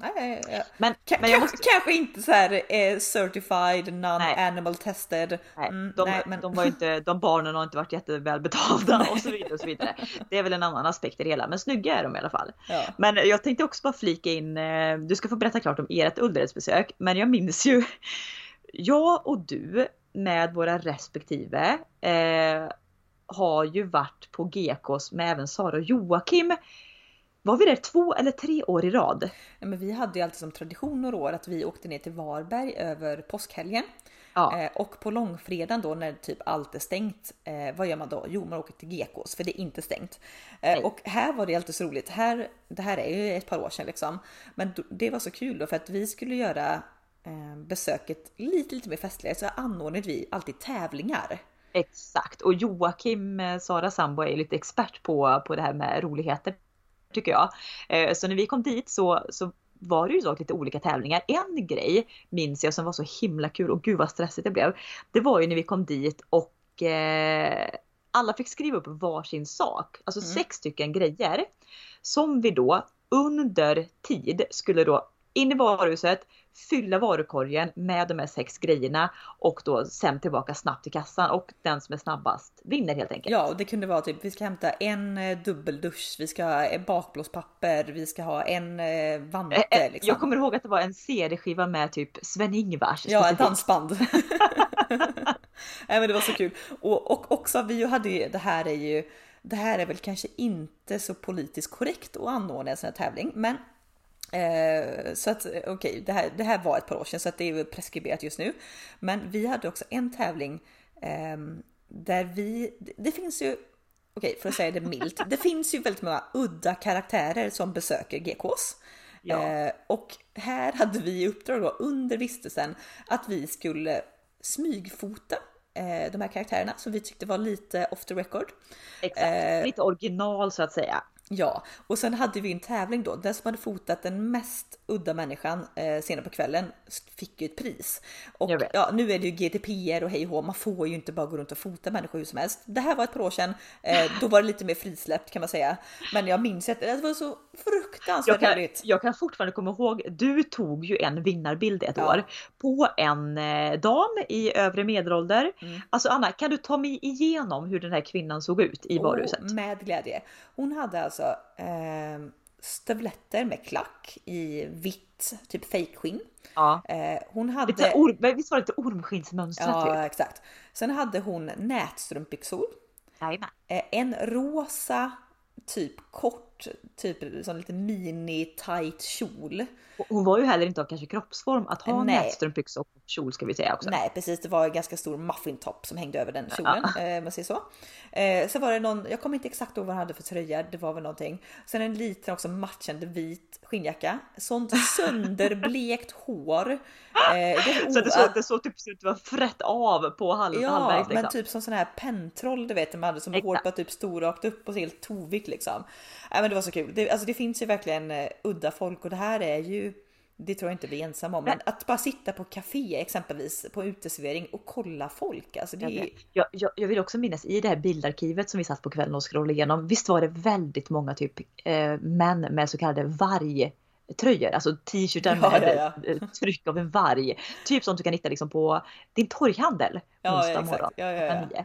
Nej, ja. Men, men jag kanske, måste... kanske inte så här eh, certified, non-animal tested. Nej, Mm, de, nej, men- de, var ju inte, de barnen har inte varit jätteväl betalda och så vidare. Och så vidare. Det är väl en annan aspekt i det hela, men snygga är de i alla fall. Ja. Men jag tänkte också bara flika in, eh, du ska få berätta klart om ert Ulleredsbesök, men jag minns ju, <laughs> jag och du med våra respektive eh, har ju varit på GKs med även Sara och Joakim. Var vi där två eller tre år i rad? Nej, men vi hade ju alltid som tradition några år att vi åkte ner till Varberg över påskhelgen. Ja. Eh, och på långfredagen då när typ allt är stängt, eh, vad gör man då? Jo, man åker till Gekås för det är inte stängt. Eh, och här var det alltid så roligt. Här, det här är ju ett par år sedan liksom. Men det var så kul då för att vi skulle göra eh, besöket lite, lite mer festligare så anordnade vi alltid tävlingar. Exakt och Joakim, eh, Sara sambo, är lite expert på, på det här med roligheter. Tycker jag. Eh, Så när vi kom dit så, så var det ju så lite olika tävlingar. En grej minns jag som var så himla kul och gud vad stressigt det blev. Det var ju när vi kom dit och eh, alla fick skriva upp varsin sak. Alltså Mm. sex stycken grejer. Som vi då under tid skulle då in i varuhuset, fylla varukorgen med de här sex grejerna och då sen tillbaka snabbt till kassan och den som är snabbast vinner helt enkelt. Ja, och det kunde vara typ vi ska hämta en eh, dubbeldusch, vi ska ha en bakblåspapper, vi ska ha en eh, vante. Eh, eh, Liksom. Jag kommer ihåg att det var en CD-skiva med typ Sven-Ingvars. Ja, ett dansband. <laughs> <laughs> Nej, men det var så kul. Och, och också, vi hade ju, det här är ju, det här är väl kanske inte så politiskt korrekt att anordna en sån här tävling, men Eh, så att eh, okej, det, här, det här var ett par år sedan så att det är preskriberat just nu. Men vi hade också en tävling ehm, där vi, det, finns ju, okej för att säga det milt, det finns ju väldigt många udda karaktärer som besöker GKs. Ja. Eh, och här hade vi i uppdrag då under vistelsen att vi skulle smygfota eh, de här karaktärerna som vi tyckte var lite off the record. Exakt. Eh, Lite original så att säga. Ja, och sen hade vi en tävling då. Den som hade fotat den mest udda människan eh, senare på kvällen fick ju ett pris. Och ja, nu är det ju GDPR och hej och man får ju inte bara gå runt och fota människor hur som helst. Det här var ett par år sedan, eh, då var det lite mer frisläppt kan man säga. Men jag minns att det var så fruktansvärt Jag kan, roligt. jag kan fortfarande komma ihåg, du tog ju en vinnarbild ett Ja. år på en eh, dam i övre medelålder. Mm. Alltså Anna, kan du ta mig igenom hur den här kvinnan såg ut i varuhuset? Och med glädje. Hon hade alltså eh, stövletter med klack i vitt, typ fejkskinn. Ja. Eh, hon hade... Lite or, visst var det lite ormskinnsmönstrat? Ja, typ? exakt. Sen hade hon nätstrumpbyxor. Jajamän. Eh, En rosa, typ kort, typ som lite mini tight kjol. Hon var ju heller inte av kanske kroppsform att ha Nej. nätstrumpbyxor kjol ska vi säga också. Nej precis, det var en ganska stor muffintopp som hängde över den kjolen. Eh, om man säger så. Eh, så var det någon, jag kommer inte exakt ihåg vad han hade för tröja, det var väl någonting. Sen en liten också matchande vit skinnjacka. Sånt <laughs> sönderblekt hår. Eh, det, Så det såg, det såg typ ut var frätt av på halv, Ja, halvvägs. men Liksom. typ som sån här pentroll du vet, man hade som håret bara typ stod rakt upp och så helt tovigt liksom. Nej, men det var så kul. Det, alltså, det finns ju verkligen eh, udda folk och det här är ju det tror jag inte vi är ensamma om, men att bara sitta på café exempelvis på uteservering och kolla folk. Alltså det är, Jag, jag, jag vill också minnas i det här bildarkivet som vi satt på kvällen och scrollade igenom. Visst var det väldigt många typ eh, män med så kallade vargtröjor, alltså t-shirtar Ja, med ja, <laughs> eh, tryck av en varg. Typ som du kan hitta liksom på din torghandel Ja, onsdag morgon. Ja, ja, ja.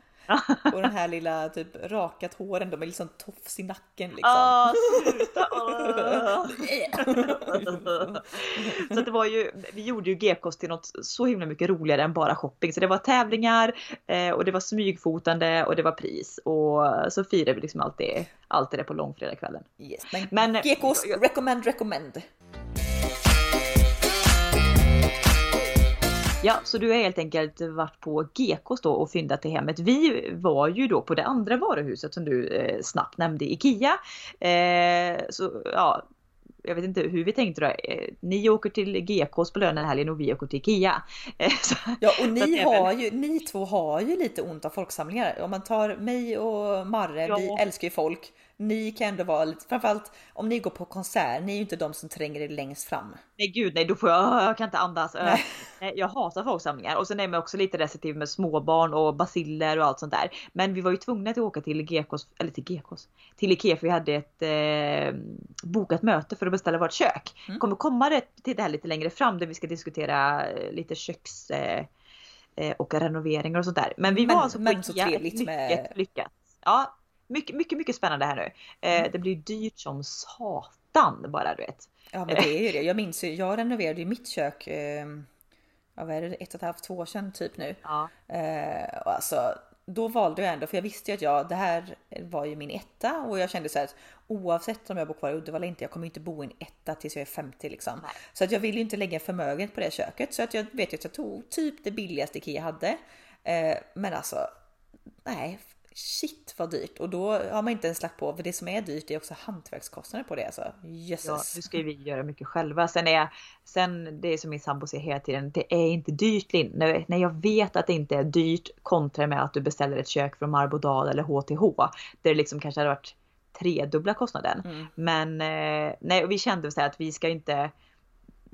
Och den <laughs> här lilla typ rakat håren, de är liksom tofs i nacken liksom. Ah, sluta! <laughs> <laughs> Så det var ju, vi gjorde ju GKs till något så himla mycket roligare än bara shopping. Så det var tävlingar eh, och det var smygfotande och det var pris. Och så firade vi liksom alltid, alltid det på långfredagskvällen. yes. Men, Men- Gekos, recommend, recommend. Ja, så du har helt enkelt varit på GKs då och fyndat till hemmet. Vi var ju då på det andra varuhuset som du eh, snabbt nämnde, IKEA. Eh, så ja, jag vet inte hur vi tänkte då. Eh, ni åker till GKs på lönen helgen och vi åker till IKEA. Eh, <laughs> så, Ja, och ni, har ju, ni två har ju lite ont av folksamlingar. Om man tar mig och Marre, Ja. vi älskar ju folk. Ni kan ändå vara lite, framförallt om ni går på konsert, ni är ju inte de som tränger er längst fram. Nej gud nej, då får jag, jag kan inte andas. Nej. Jag hatar folksamlingar och sen är man också lite restriktiv med småbarn och basiller och allt sånt där. Men vi var ju tvungna att åka till Gekos, eller till Gekos, till Ikea för vi hade ett eh, bokat möte för att beställa vårt kök. Mm. Kommer komma det, till det här lite längre fram där vi ska diskutera eh, lite köks eh, eh, och renoveringar och sånt där. Men vi men, var alltså på men Ikea, mycket med... lyckat. Ja, mycket, mycket, mycket spännande här nu. Eh, mm. Det blir dyrt som satan bara du vet. Ja men det är ju det. <laughs> Jag minns ju, jag renoverade ju mitt kök eh, ja, vad är det, ett och ett halvt, två år sedan typ nu. Ja. Eh, och alltså, då valde jag ändå, för jag visste ju att jag, det här var ju min etta och jag kände så här att oavsett om jag bor kvar i Uddevalla eller inte, jag kommer inte bo i en etta tills jag är 50 liksom. Nej. Så att jag ville ju inte lägga förmögenhet på det köket så att jag vet ju att jag tog typ det billigaste Ikea hade. Eh, men alltså, nej, shit vad dyrt och då har man inte ens lagt på, för det som är dyrt är också hantverkskostnader på det alltså. Jösses. Ja, nu ska vi göra mycket själva. Sen är sen det som min sambo säger hela tiden, det är inte dyrt Linn. När jag vet att det inte är dyrt kontra med att du beställer ett kök från Marbodal eller HTH. Där det liksom kanske hade varit tredubbla kostnaden. Mm. Men eh, nej, vi kände så att vi ska inte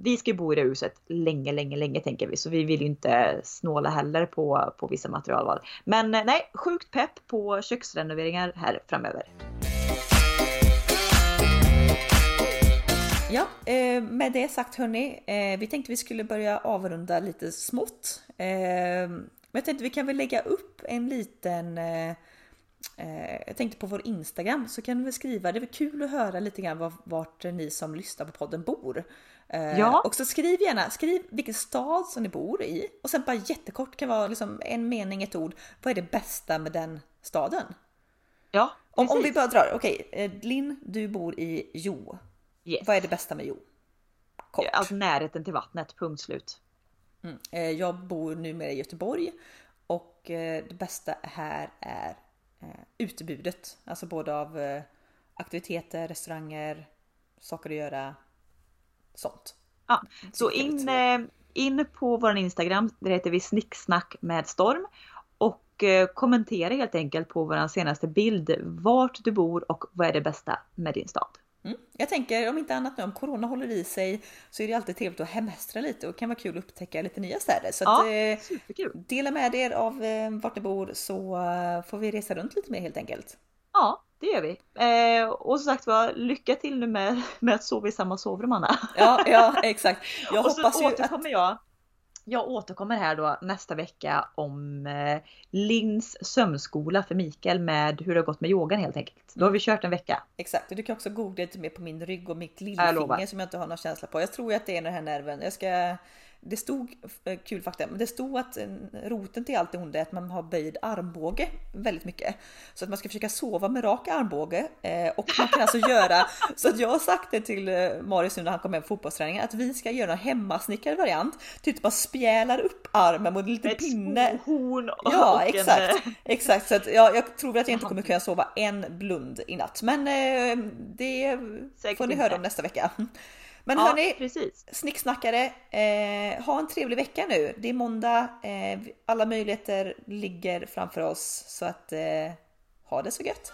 vi ska ju bo i det huset länge, länge, länge tänker vi. Så vi vill ju inte snåla heller på, på vissa materialval. Men eh, nej, sjukt pepp på köksrenoveringar här framöver. Ja, eh, med det sagt hörni, eh, vi tänkte vi skulle börja avrunda lite smått. Men jag tänkte vi kan väl lägga upp en liten jag tänkte på vår Instagram så kan du väl skriva, det är kul att höra lite grann vart ni som lyssnar på podden bor. Eh, ja. Och så skriv gärna, skriv vilken stad som ni bor i och sen bara jättekort kan vara liksom en mening, ett ord. Vad är det bästa med den staden? Ja, om, om vi bara drar, okej, okay, eh, Linn, du bor i Jo. Yes. Vad är det bästa med Jo? Kort. Alltså närheten till vattnet, punkt slut. Mm. Eh, jag bor numera i Göteborg och det bästa här är utbudet, alltså både av aktiviteter, restauranger, saker att göra, sånt. Ja, så in, eh, in på vår Instagram, där heter vi snicksnack med storm. Och eh, kommentera helt enkelt på vår senaste bild vart du bor och vad är det bästa med din stad. Mm. Jag tänker om inte annat nu om corona håller i sig så är det alltid trevligt att hemestra lite och kan vara kul att upptäcka lite nya städer. Så ja, att, eh, superkul. dela med er av eh, vart ni bor så får vi resa runt lite mer helt enkelt. Ja, det gör vi. Eh, och som sagt var, lycka till nu med, med att sova i samma sovrum Anna. Ja, ja exakt. Jag <laughs> och hoppas så återkommer att... jag. Jag återkommer här då nästa vecka om eh, Linns sömnskola för Mikael med hur det har gått med yogan helt enkelt. Då har vi kört en vecka. Exakt, och du kan också googla lite mer på min rygg och mitt lillfinger som jag inte har någon känsla på. Jag tror att det är den här nerven. Jag ska det stod, eh, kul fakta, men det stod att eh, roten till allt det onda är att man har böjd armbåge väldigt mycket. Så att man ska försöka sova med rak armbåge eh, och man kan alltså <laughs> göra så att jag har sagt det till Marius nu när han kom hem fotbollsträningen att vi ska göra en hemmasnickrad variant. Typ bara spjälar upp armen mot en liten pinne. Horn och ja, exakt, exakt. Så att jag, jag tror att jag inte <laughs> kommer kunna sova en blund i natt, men det Säkert får ni höra om nästa vecka. Men ja, hörni, precis. snicksnackare, eh, ha en trevlig vecka nu. Det är måndag, eh, alla möjligheter ligger framför oss så att eh, ha det så gött.